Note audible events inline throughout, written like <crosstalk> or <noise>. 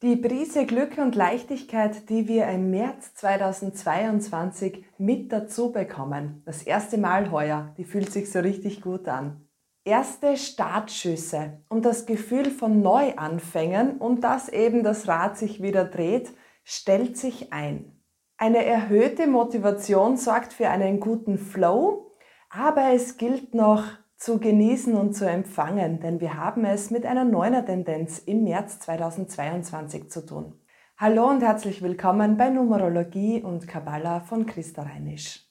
Die Prise Glück und Leichtigkeit, die wir im März 2022 mit dazu bekommen, das erste Mal heuer, die fühlt sich so richtig gut an. Erste Startschüsse und das Gefühl von Neuanfängen und dass eben das Rad sich wieder dreht, stellt sich ein. Eine erhöhte Motivation sorgt für einen guten Flow, aber es gilt noch zu genießen und zu empfangen, denn wir haben es mit einer neuner Tendenz im März 2022 zu tun. Hallo und herzlich willkommen bei Numerologie und Kabbalah von Christa Reinisch.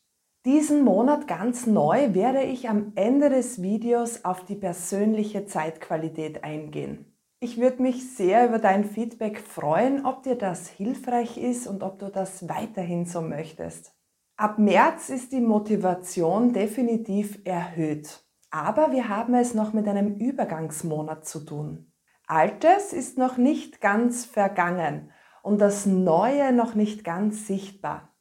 Diesen Monat ganz neu werde ich am Ende des Videos auf die persönliche Zeitqualität eingehen. Ich würde mich sehr über dein Feedback freuen, ob dir das hilfreich ist und ob du das weiterhin so möchtest. Ab März ist die Motivation definitiv erhöht. Aber wir haben es noch mit einem Übergangsmonat zu tun. Altes ist noch nicht ganz vergangen und das Neue noch nicht ganz sichtbar.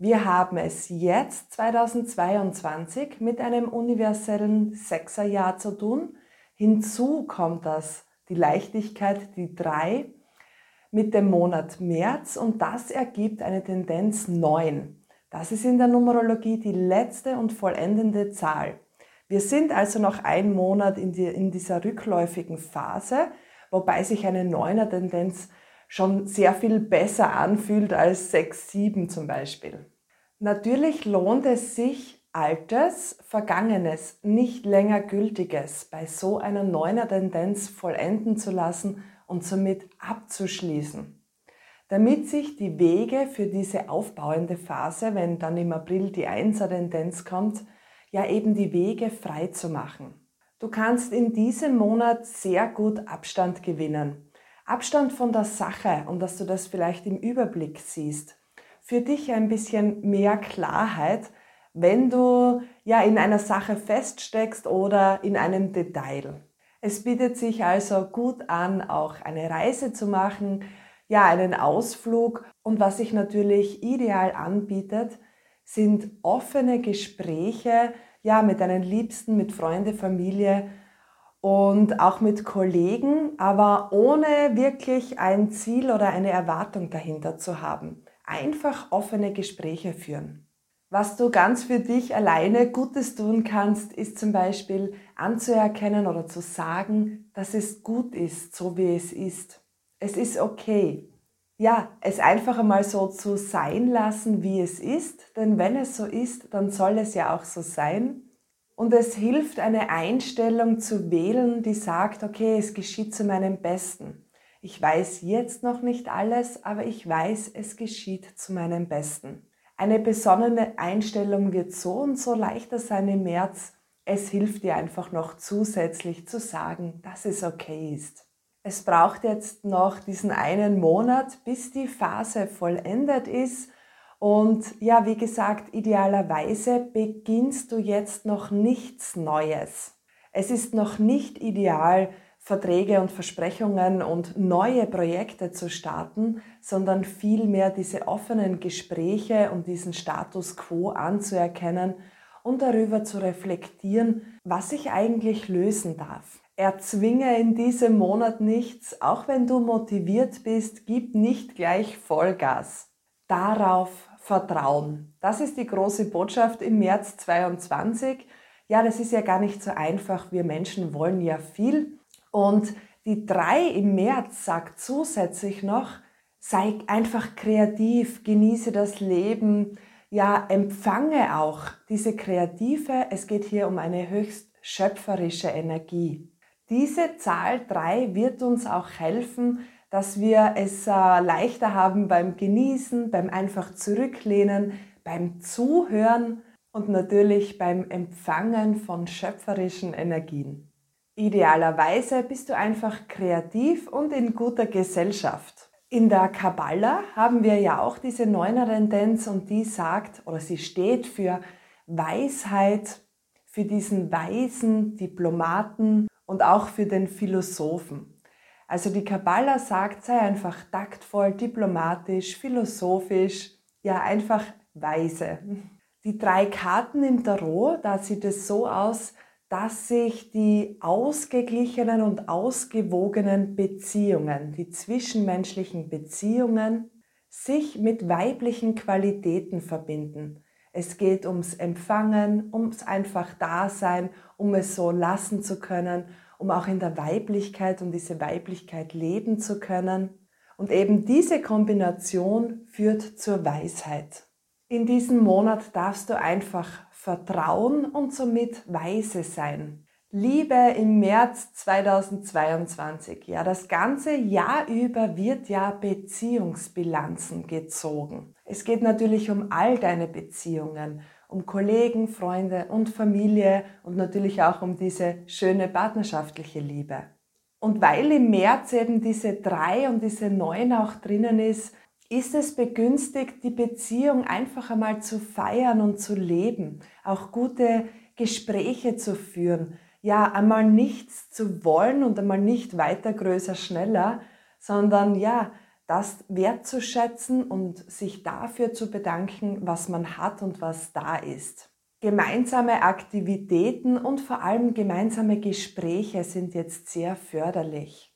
Wir haben es jetzt 2022 mit einem universellen Sechserjahr zu tun. Hinzu kommt das, die Leichtigkeit, die drei mit dem Monat März und das ergibt eine Tendenz 9. Das ist in der Numerologie die letzte und vollendende Zahl. Wir sind also noch einen Monat in, die, in dieser rückläufigen Phase, wobei sich eine neuner Tendenz schon sehr viel besser anfühlt als 6, 7 zum Beispiel. Natürlich lohnt es sich, Altes, Vergangenes, nicht länger Gültiges bei so einer neuner Tendenz vollenden zu lassen und somit abzuschließen. Damit sich die Wege für diese aufbauende Phase, wenn dann im April die Einser-Tendenz kommt, ja eben die Wege frei zu machen. Du kannst in diesem Monat sehr gut Abstand gewinnen. Abstand von der Sache und dass du das vielleicht im Überblick siehst. Für dich ein bisschen mehr Klarheit, wenn du ja in einer Sache feststeckst oder in einem Detail. Es bietet sich also gut an, auch eine Reise zu machen, ja, einen Ausflug und was sich natürlich ideal anbietet, sind offene Gespräche, ja, mit deinen Liebsten, mit Freunde, Familie und auch mit Kollegen, aber ohne wirklich ein Ziel oder eine Erwartung dahinter zu haben. Einfach offene Gespräche führen. Was du ganz für dich alleine Gutes tun kannst, ist zum Beispiel anzuerkennen oder zu sagen, dass es gut ist, so wie es ist. Es ist okay ja, es einfach einmal so zu sein lassen, wie es ist. Denn wenn es so ist, dann soll es ja auch so sein. Und es hilft, eine Einstellung zu wählen, die sagt, okay, es geschieht zu meinem Besten. Ich weiß jetzt noch nicht alles, aber ich weiß, es geschieht zu meinem Besten. Eine besonnene Einstellung wird so und so leichter sein im März. Es hilft dir einfach noch zusätzlich zu sagen, dass es okay ist. Es braucht jetzt noch diesen einen Monat, bis die Phase vollendet ist. Und ja, wie gesagt, idealerweise beginnst du jetzt noch nichts Neues. Es ist noch nicht ideal, Verträge und Versprechungen und neue Projekte zu starten, sondern vielmehr diese offenen Gespräche und diesen Status quo anzuerkennen und darüber zu reflektieren, was sich eigentlich lösen darf. Erzwinge in diesem Monat nichts, auch wenn du motiviert bist, gib nicht gleich Vollgas. Darauf vertrauen. Das ist die große Botschaft im März 22. Ja, das ist ja gar nicht so einfach. Wir Menschen wollen ja viel. Und die drei im März sagt zusätzlich noch, sei einfach kreativ, genieße das Leben, ja, empfange auch diese kreative, es geht hier um eine höchst schöpferische Energie. Diese Zahl 3 wird uns auch helfen, dass wir es äh, leichter haben beim Genießen, beim einfach zurücklehnen, beim Zuhören und natürlich beim Empfangen von schöpferischen Energien. Idealerweise bist du einfach kreativ und in guter Gesellschaft. In der Kabbala haben wir ja auch diese neuner Tendenz und die sagt oder sie steht für Weisheit, für diesen weisen Diplomaten und auch für den Philosophen. Also die Kabbala sagt, sei einfach taktvoll, diplomatisch, philosophisch, ja einfach weise. Die drei Karten im Tarot, da sieht es so aus, dass sich die ausgeglichenen und ausgewogenen Beziehungen, die zwischenmenschlichen Beziehungen, sich mit weiblichen Qualitäten verbinden. Es geht ums Empfangen, ums einfach Dasein, um es so lassen zu können, um auch in der Weiblichkeit und diese Weiblichkeit leben zu können. Und eben diese Kombination führt zur Weisheit. In diesem Monat darfst du einfach vertrauen und somit weise sein. Liebe im März 2022. Ja, das ganze Jahr über wird ja Beziehungsbilanzen gezogen. Es geht natürlich um all deine Beziehungen, um Kollegen, Freunde und Familie und natürlich auch um diese schöne partnerschaftliche Liebe. Und weil im März eben diese drei und diese neun auch drinnen ist, ist es begünstigt, die Beziehung einfach einmal zu feiern und zu leben, auch gute Gespräche zu führen, ja, einmal nichts zu wollen und einmal nicht weiter, größer, schneller, sondern ja, das wertzuschätzen und sich dafür zu bedanken, was man hat und was da ist. Gemeinsame Aktivitäten und vor allem gemeinsame Gespräche sind jetzt sehr förderlich.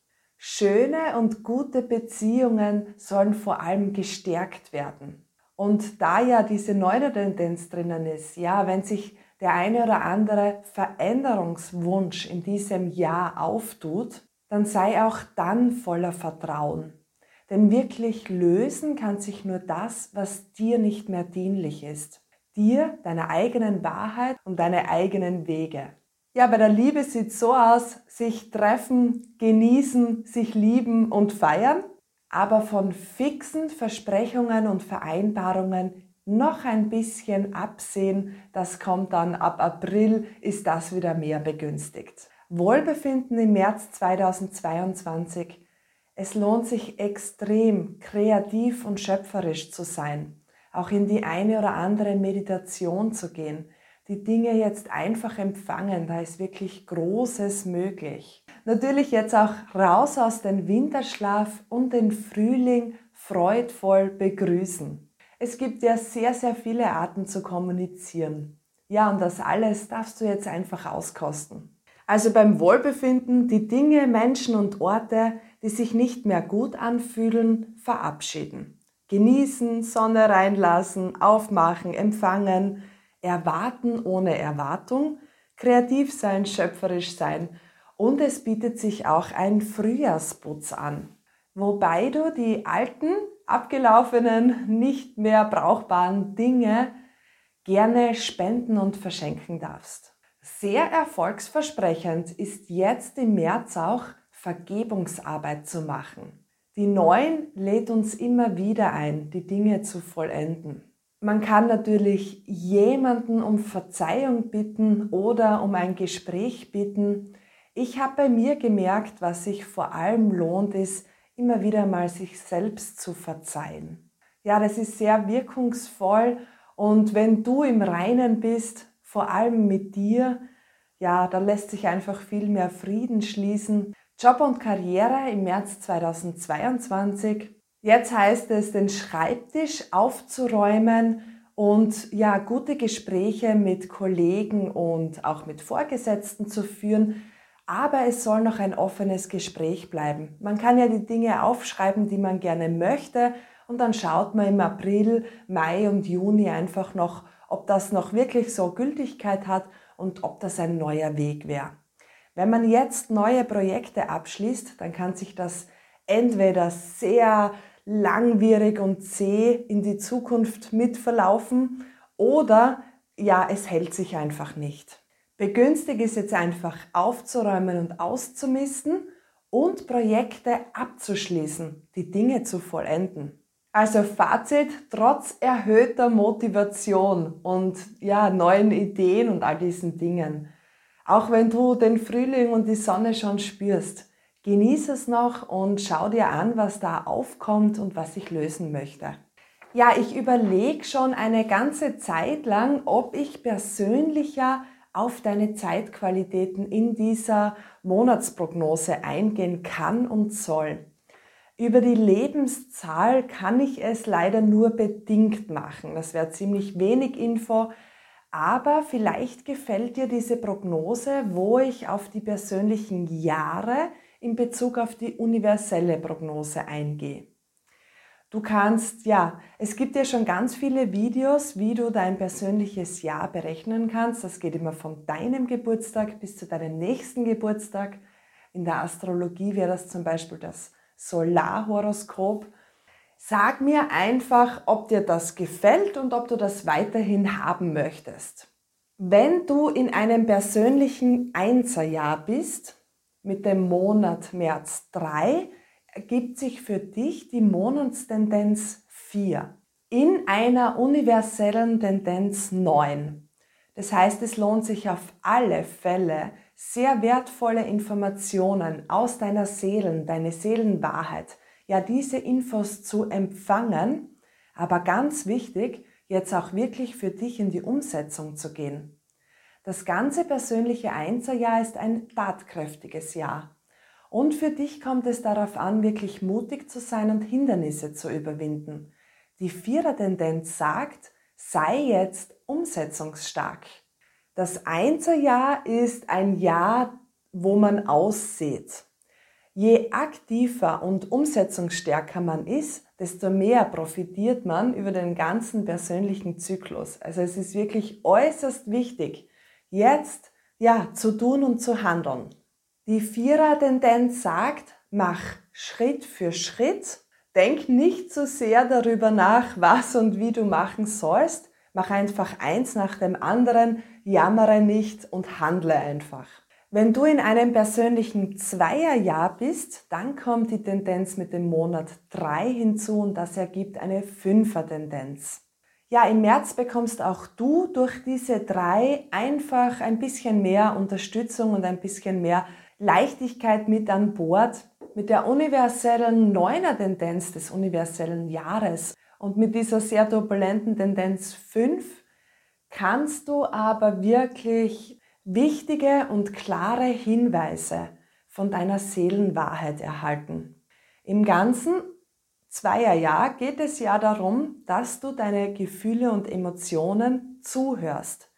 Schöne und gute Beziehungen sollen vor allem gestärkt werden. Und da ja diese neue Tendenz drinnen ist, ja, wenn sich der eine oder andere Veränderungswunsch in diesem Jahr auftut, dann sei auch dann voller Vertrauen. Denn wirklich lösen kann sich nur das, was dir nicht mehr dienlich ist dir, deiner eigenen Wahrheit und deine eigenen Wege. Ja, bei der Liebe sieht so aus, sich treffen, genießen, sich lieben und feiern, aber von fixen Versprechungen und Vereinbarungen noch ein bisschen absehen, das kommt dann ab April, ist das wieder mehr begünstigt. Wohlbefinden im März 2022. Es lohnt sich extrem kreativ und schöpferisch zu sein auch in die eine oder andere Meditation zu gehen, die Dinge jetzt einfach empfangen, da ist wirklich Großes möglich. Natürlich jetzt auch raus aus dem Winterschlaf und den Frühling freudvoll begrüßen. Es gibt ja sehr, sehr viele Arten zu kommunizieren. Ja, und das alles darfst du jetzt einfach auskosten. Also beim Wohlbefinden die Dinge, Menschen und Orte, die sich nicht mehr gut anfühlen, verabschieden. Genießen, Sonne reinlassen, aufmachen, empfangen, erwarten ohne Erwartung, kreativ sein, schöpferisch sein und es bietet sich auch ein Frühjahrsputz an, wobei du die alten, abgelaufenen, nicht mehr brauchbaren Dinge gerne spenden und verschenken darfst. Sehr erfolgsversprechend ist jetzt im März auch Vergebungsarbeit zu machen. Die Neun lädt uns immer wieder ein, die Dinge zu vollenden. Man kann natürlich jemanden um Verzeihung bitten oder um ein Gespräch bitten. Ich habe bei mir gemerkt, was sich vor allem lohnt, ist immer wieder mal sich selbst zu verzeihen. Ja, das ist sehr wirkungsvoll und wenn du im Reinen bist, vor allem mit dir, ja, da lässt sich einfach viel mehr Frieden schließen. Job und Karriere im März 2022. Jetzt heißt es, den Schreibtisch aufzuräumen und ja, gute Gespräche mit Kollegen und auch mit Vorgesetzten zu führen. Aber es soll noch ein offenes Gespräch bleiben. Man kann ja die Dinge aufschreiben, die man gerne möchte und dann schaut man im April, Mai und Juni einfach noch, ob das noch wirklich so Gültigkeit hat und ob das ein neuer Weg wäre. Wenn man jetzt neue Projekte abschließt, dann kann sich das entweder sehr langwierig und zäh in die Zukunft mitverlaufen oder ja, es hält sich einfach nicht. Begünstigt ist jetzt einfach aufzuräumen und auszumisten und Projekte abzuschließen, die Dinge zu vollenden. Also Fazit, trotz erhöhter Motivation und ja, neuen Ideen und all diesen Dingen auch wenn du den Frühling und die Sonne schon spürst, genieß es noch und schau dir an, was da aufkommt und was ich lösen möchte. Ja, ich überlege schon eine ganze Zeit lang, ob ich persönlicher auf deine Zeitqualitäten in dieser Monatsprognose eingehen kann und soll. Über die Lebenszahl kann ich es leider nur bedingt machen. Das wäre ziemlich wenig Info, Aber vielleicht gefällt dir diese Prognose, wo ich auf die persönlichen Jahre in Bezug auf die universelle Prognose eingehe. Du kannst, ja, es gibt ja schon ganz viele Videos, wie du dein persönliches Jahr berechnen kannst. Das geht immer von deinem Geburtstag bis zu deinem nächsten Geburtstag. In der Astrologie wäre das zum Beispiel das Solarhoroskop. Sag mir einfach, ob dir das gefällt und ob du das weiterhin haben möchtest. Wenn du in einem persönlichen Einserjahr bist, mit dem Monat März 3, ergibt sich für dich die Monatstendenz 4 in einer universellen Tendenz 9. Das heißt, es lohnt sich auf alle Fälle, sehr wertvolle Informationen aus deiner Seelen, deine Seelenwahrheit, ja diese Infos zu empfangen, aber ganz wichtig, jetzt auch wirklich für dich in die Umsetzung zu gehen. Das ganze persönliche Einserjahr ist ein tatkräftiges Jahr. Und für dich kommt es darauf an, wirklich mutig zu sein und Hindernisse zu überwinden. Die Vierer-Tendenz sagt, sei jetzt umsetzungsstark. Das Einserjahr ist ein Jahr, wo man aussieht. Je aktiver und umsetzungsstärker man ist, desto mehr profitiert man über den ganzen persönlichen Zyklus. Also es ist wirklich äußerst wichtig, jetzt ja zu tun und zu handeln. Die Vierer-Tendenz sagt, mach Schritt für Schritt. Denk nicht so sehr darüber nach, was und wie du machen sollst. Mach einfach eins nach dem anderen, jammere nicht und handle einfach. Wenn du in einem persönlichen Zweierjahr bist, dann kommt die Tendenz mit dem Monat 3 hinzu und das ergibt eine Fünfer-Tendenz. Ja, im März bekommst auch du durch diese drei einfach ein bisschen mehr Unterstützung und ein bisschen mehr Leichtigkeit mit an Bord. Mit der universellen Neuner-Tendenz des universellen Jahres und mit dieser sehr turbulenten Tendenz 5 kannst du aber wirklich wichtige und klare Hinweise von deiner Seelenwahrheit erhalten. Im ganzen Zweierjahr geht es ja darum, dass du deine Gefühle und Emotionen zuhörst.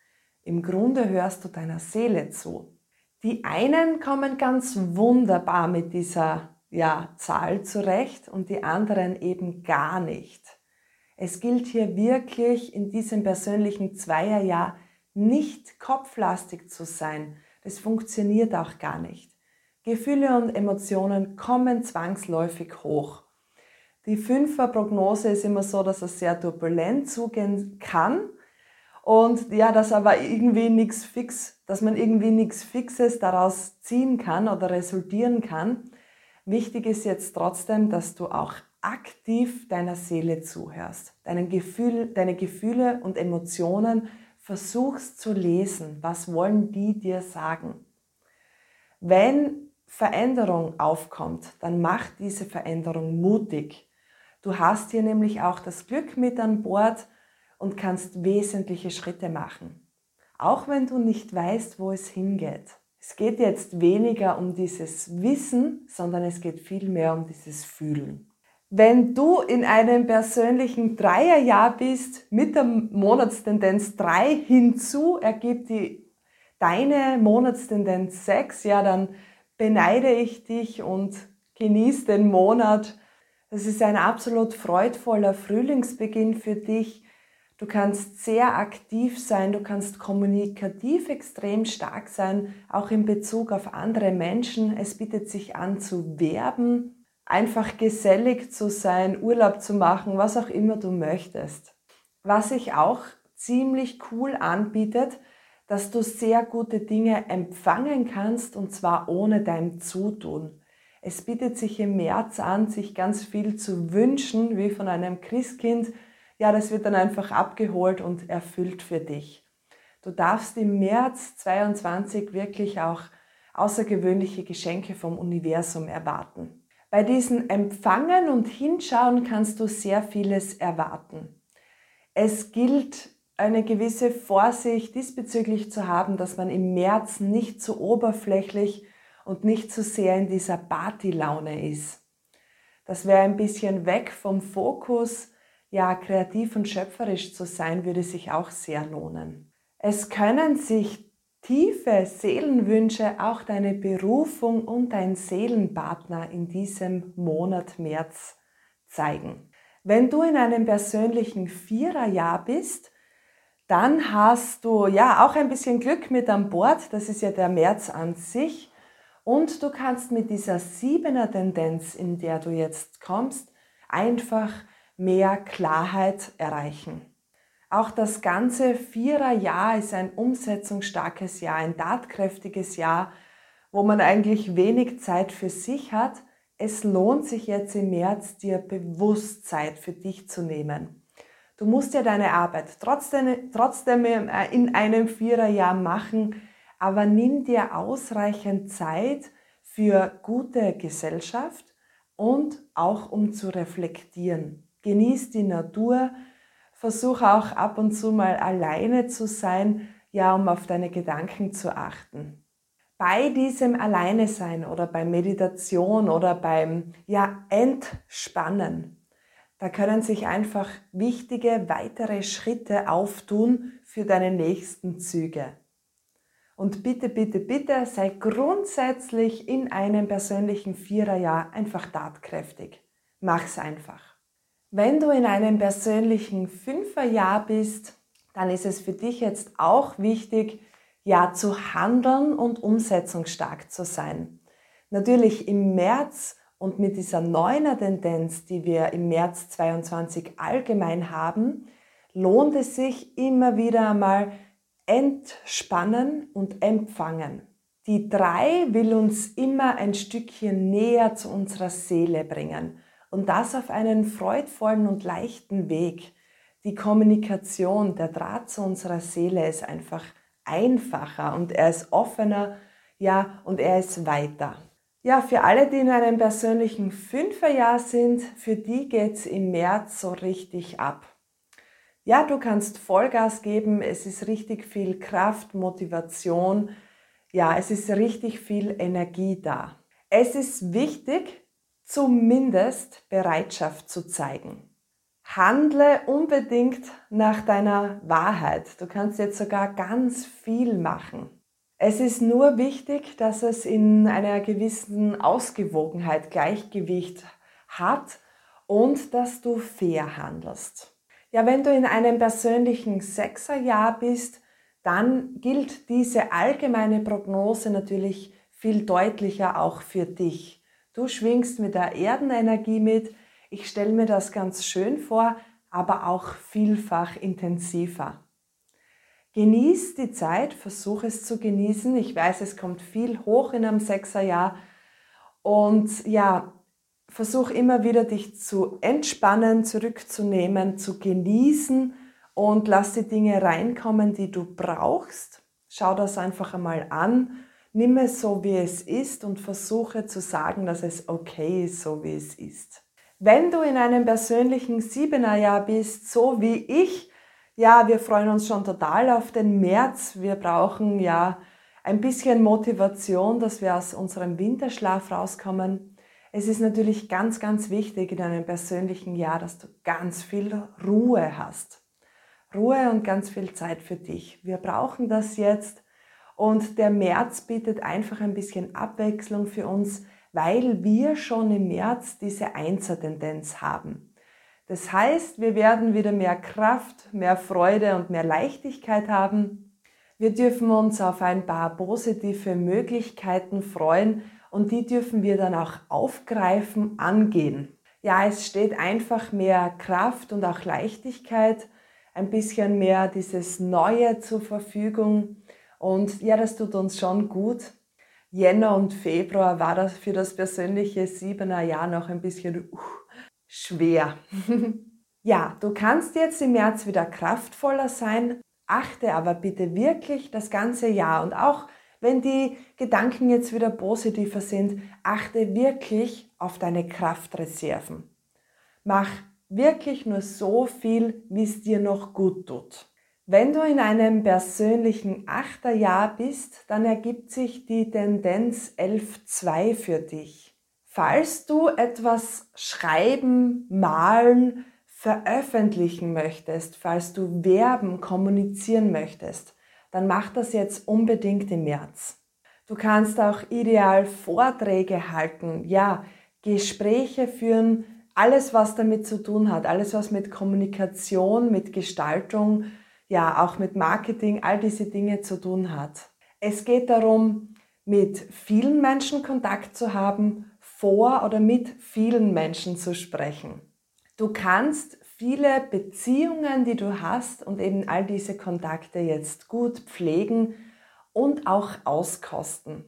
Im Grunde hörst du deiner Seele zu. Die einen kommen ganz wunderbar mit dieser ja, Zahl zurecht und die anderen eben gar nicht. Es gilt hier wirklich in diesem persönlichen Zweierjahr nicht kopflastig zu sein. Das funktioniert auch gar nicht. Gefühle und Emotionen kommen zwangsläufig hoch. Die Fünfer-Prognose ist immer so, dass es sehr turbulent zugehen kann und ja, dass aber irgendwie nichts fix, dass man irgendwie nichts Fixes daraus ziehen kann oder resultieren kann. Wichtig ist jetzt trotzdem, dass du auch aktiv deiner Seele zuhörst, deinen Gefühl, deine Gefühle und Emotionen versuchst zu lesen. Was wollen die dir sagen? Wenn Veränderung aufkommt, dann mach diese Veränderung mutig. Du hast hier nämlich auch das Glück mit an Bord und kannst wesentliche Schritte machen. Auch wenn du nicht weißt, wo es hingeht. Es geht jetzt weniger um dieses Wissen, sondern es geht vielmehr um dieses Fühlen. Wenn du in einem persönlichen Dreierjahr bist, mit der Monatstendenz 3 hinzu ergibt die deine Monatstendenz 6, ja, dann beneide ich dich und genieß den Monat. Das ist ein absolut freudvoller Frühlingsbeginn für dich. Du kannst sehr aktiv sein, du kannst kommunikativ extrem stark sein, auch in Bezug auf andere Menschen. Es bietet sich an zu werben, einfach gesellig zu sein, Urlaub zu machen, was auch immer du möchtest. Was sich auch ziemlich cool anbietet, dass du sehr gute Dinge empfangen kannst und zwar ohne dein Zutun. Es bietet sich im März an, sich ganz viel zu wünschen, wie von einem Christkind. Ja, das wird dann einfach abgeholt und erfüllt für dich. Du darfst im März 22 wirklich auch außergewöhnliche Geschenke vom Universum erwarten. Bei diesen Empfangen und Hinschauen kannst du sehr vieles erwarten. Es gilt eine gewisse Vorsicht diesbezüglich zu haben, dass man im März nicht zu oberflächlich und nicht zu sehr in dieser Partylaune ist. Das wäre ein bisschen weg vom Fokus, ja, kreativ und schöpferisch zu sein, würde sich auch sehr lohnen. Es können sich tiefe Seelenwünsche, auch deine Berufung und dein Seelenpartner in diesem Monat März zeigen. Wenn du in einem persönlichen Viererjahr bist, dann hast du ja auch ein bisschen Glück mit an Bord. Das ist ja der März an sich. Und du kannst mit dieser siebener Tendenz, in der du jetzt kommst, einfach mehr Klarheit erreichen. Auch das ganze Viererjahr ist ein umsetzungsstarkes Jahr, ein tatkräftiges Jahr, wo man eigentlich wenig Zeit für sich hat. Es lohnt sich jetzt im März, dir bewusst Zeit für dich zu nehmen. Du musst ja deine Arbeit trotzdem, trotzdem in einem Viererjahr machen, aber nimm dir ausreichend Zeit für gute Gesellschaft und auch um zu reflektieren. Genieß die Natur, versuch auch ab und zu mal alleine zu sein, ja, um auf deine Gedanken zu achten. Bei diesem Alleine sein oder bei Meditation oder beim ja, Entspannen, da können sich einfach wichtige weitere Schritte auftun für deine nächsten Züge. Und bitte, bitte, bitte sei grundsätzlich in einem persönlichen Viererjahr einfach tatkräftig. Mach's einfach. Wenn du in einem persönlichen Fünferjahr bist, dann ist es für dich jetzt auch wichtig, ja zu handeln und umsetzungsstark zu sein. Natürlich im März und mit dieser neuner Tendenz, die wir im März 22 allgemein haben, lohnt es sich immer wieder einmal entspannen und empfangen. Die drei will uns immer ein Stückchen näher zu unserer Seele bringen und das auf einen freudvollen und leichten Weg. Die Kommunikation, der Draht zu unserer Seele ist einfach einfacher und er ist offener, ja, und er ist weiter. Ja, für alle, die in einem persönlichen Fünferjahr sind, für die geht's im März so richtig ab. Ja, du kannst Vollgas geben, es ist richtig viel Kraft, Motivation, ja, es ist richtig viel Energie da. Es ist wichtig, zumindest Bereitschaft zu zeigen. Handle unbedingt nach deiner Wahrheit. Du kannst jetzt sogar ganz viel machen. Es ist nur wichtig, dass es in einer gewissen Ausgewogenheit, Gleichgewicht hat und dass du fair handelst. Ja, wenn du in einem persönlichen Sechserjahr bist, dann gilt diese allgemeine Prognose natürlich viel deutlicher auch für dich. Du schwingst mit der Erdenenergie mit. Ich stelle mir das ganz schön vor, aber auch vielfach intensiver. Genieß die Zeit, versuch es zu genießen. Ich weiß, es kommt viel hoch in einem Sechserjahr. Und ja, versuch immer wieder dich zu entspannen, zurückzunehmen, zu genießen und lass die Dinge reinkommen, die du brauchst. Schau das einfach einmal an, nimm es so, wie es ist und versuche zu sagen, dass es okay ist, so wie es ist. Wenn du in einem persönlichen Siebenerjahr bist, so wie ich, ja, wir freuen uns schon total auf den März. Wir brauchen ja ein bisschen Motivation, dass wir aus unserem Winterschlaf rauskommen. Es ist natürlich ganz, ganz wichtig in einem persönlichen Jahr, dass du ganz viel Ruhe hast. Ruhe und ganz viel Zeit für dich. Wir brauchen das jetzt und der März bietet einfach ein bisschen Abwechslung für uns, weil wir schon im März diese Einser-Tendenz haben. Das heißt, wir werden wieder mehr Kraft, mehr Freude und mehr Leichtigkeit haben. Wir dürfen uns auf ein paar positive Möglichkeiten freuen, und die dürfen wir dann auch aufgreifen, angehen. Ja, es steht einfach mehr Kraft und auch Leichtigkeit, ein bisschen mehr dieses Neue zur Verfügung und ja, das tut uns schon gut. Jänner und Februar war das für das persönliche siebener Jahr noch ein bisschen uh, schwer. <laughs> ja, du kannst jetzt im März wieder kraftvoller sein, achte aber bitte wirklich das ganze Jahr und auch wenn die Gedanken jetzt wieder positiver sind, achte wirklich auf deine Kraftreserven. Mach wirklich nur so viel, wie es dir noch gut tut. Wenn du in einem persönlichen Achterjahr bist, dann ergibt sich die Tendenz 11.2 für dich. Falls du etwas schreiben, malen, veröffentlichen möchtest, falls du werben, kommunizieren möchtest, dann mach das jetzt unbedingt im März. Du kannst auch ideal Vorträge halten, ja, Gespräche führen, alles was damit zu tun hat, alles was mit Kommunikation, mit Gestaltung, ja, auch mit Marketing, all diese Dinge zu tun hat. Es geht darum, mit vielen Menschen Kontakt zu haben, vor oder mit vielen Menschen zu sprechen. Du kannst viele Beziehungen, die du hast und eben all diese Kontakte jetzt gut pflegen und auch auskosten.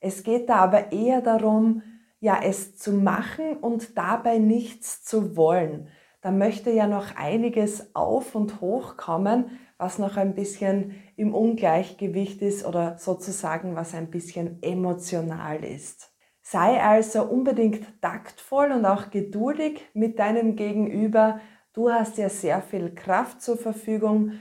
Es geht da aber eher darum, ja, es zu machen und dabei nichts zu wollen. Da möchte ja noch einiges auf und hoch kommen, was noch ein bisschen im Ungleichgewicht ist oder sozusagen was ein bisschen emotional ist. Sei also unbedingt taktvoll und auch geduldig mit deinem Gegenüber. Du hast ja sehr viel Kraft zur Verfügung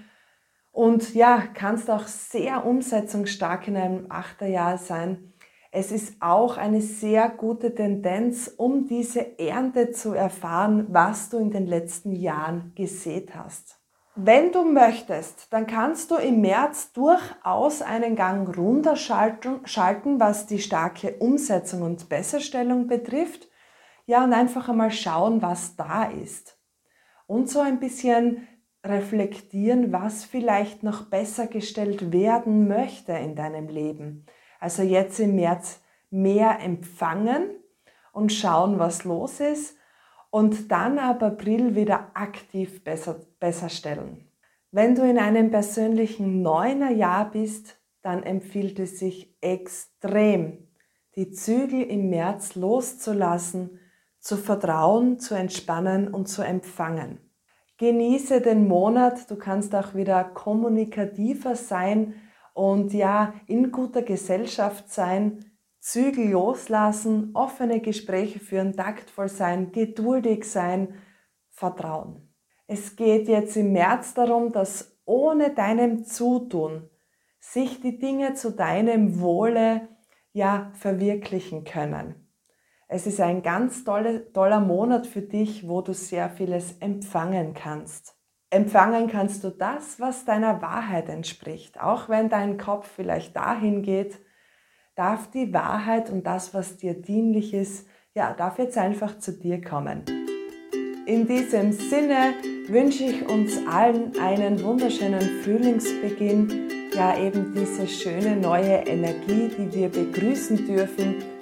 und ja, kannst auch sehr umsetzungsstark in einem Achterjahr sein. Es ist auch eine sehr gute Tendenz, um diese Ernte zu erfahren, was du in den letzten Jahren gesät hast. Wenn du möchtest, dann kannst du im März durchaus einen Gang runterschalten, was die starke Umsetzung und Besserstellung betrifft. Ja, und einfach einmal schauen, was da ist. Und so ein bisschen reflektieren, was vielleicht noch besser gestellt werden möchte in deinem Leben. Also jetzt im März mehr empfangen und schauen, was los ist und dann ab April wieder aktiv besser, besser stellen. Wenn du in einem persönlichen Neunerjahr bist, dann empfiehlt es sich extrem, die Zügel im März loszulassen, zu vertrauen, zu entspannen und zu empfangen. Genieße den Monat, du kannst auch wieder kommunikativer sein und ja, in guter Gesellschaft sein, Zügel loslassen, offene Gespräche führen, taktvoll sein, geduldig sein, Vertrauen. Es geht jetzt im März darum, dass ohne deinem Zutun sich die Dinge zu deinem Wohle ja verwirklichen können. Es ist ein ganz tolle, toller Monat für dich, wo du sehr vieles empfangen kannst. Empfangen kannst du das, was deiner Wahrheit entspricht. Auch wenn dein Kopf vielleicht dahin geht, darf die Wahrheit und das, was dir dienlich ist, ja, darf jetzt einfach zu dir kommen. In diesem Sinne wünsche ich uns allen einen wunderschönen Frühlingsbeginn, ja eben diese schöne neue Energie, die wir begrüßen dürfen.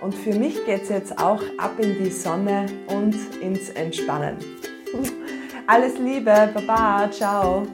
Und für mich geht es jetzt auch ab in die Sonne und ins Entspannen. <laughs> Alles Liebe, Baba, ciao.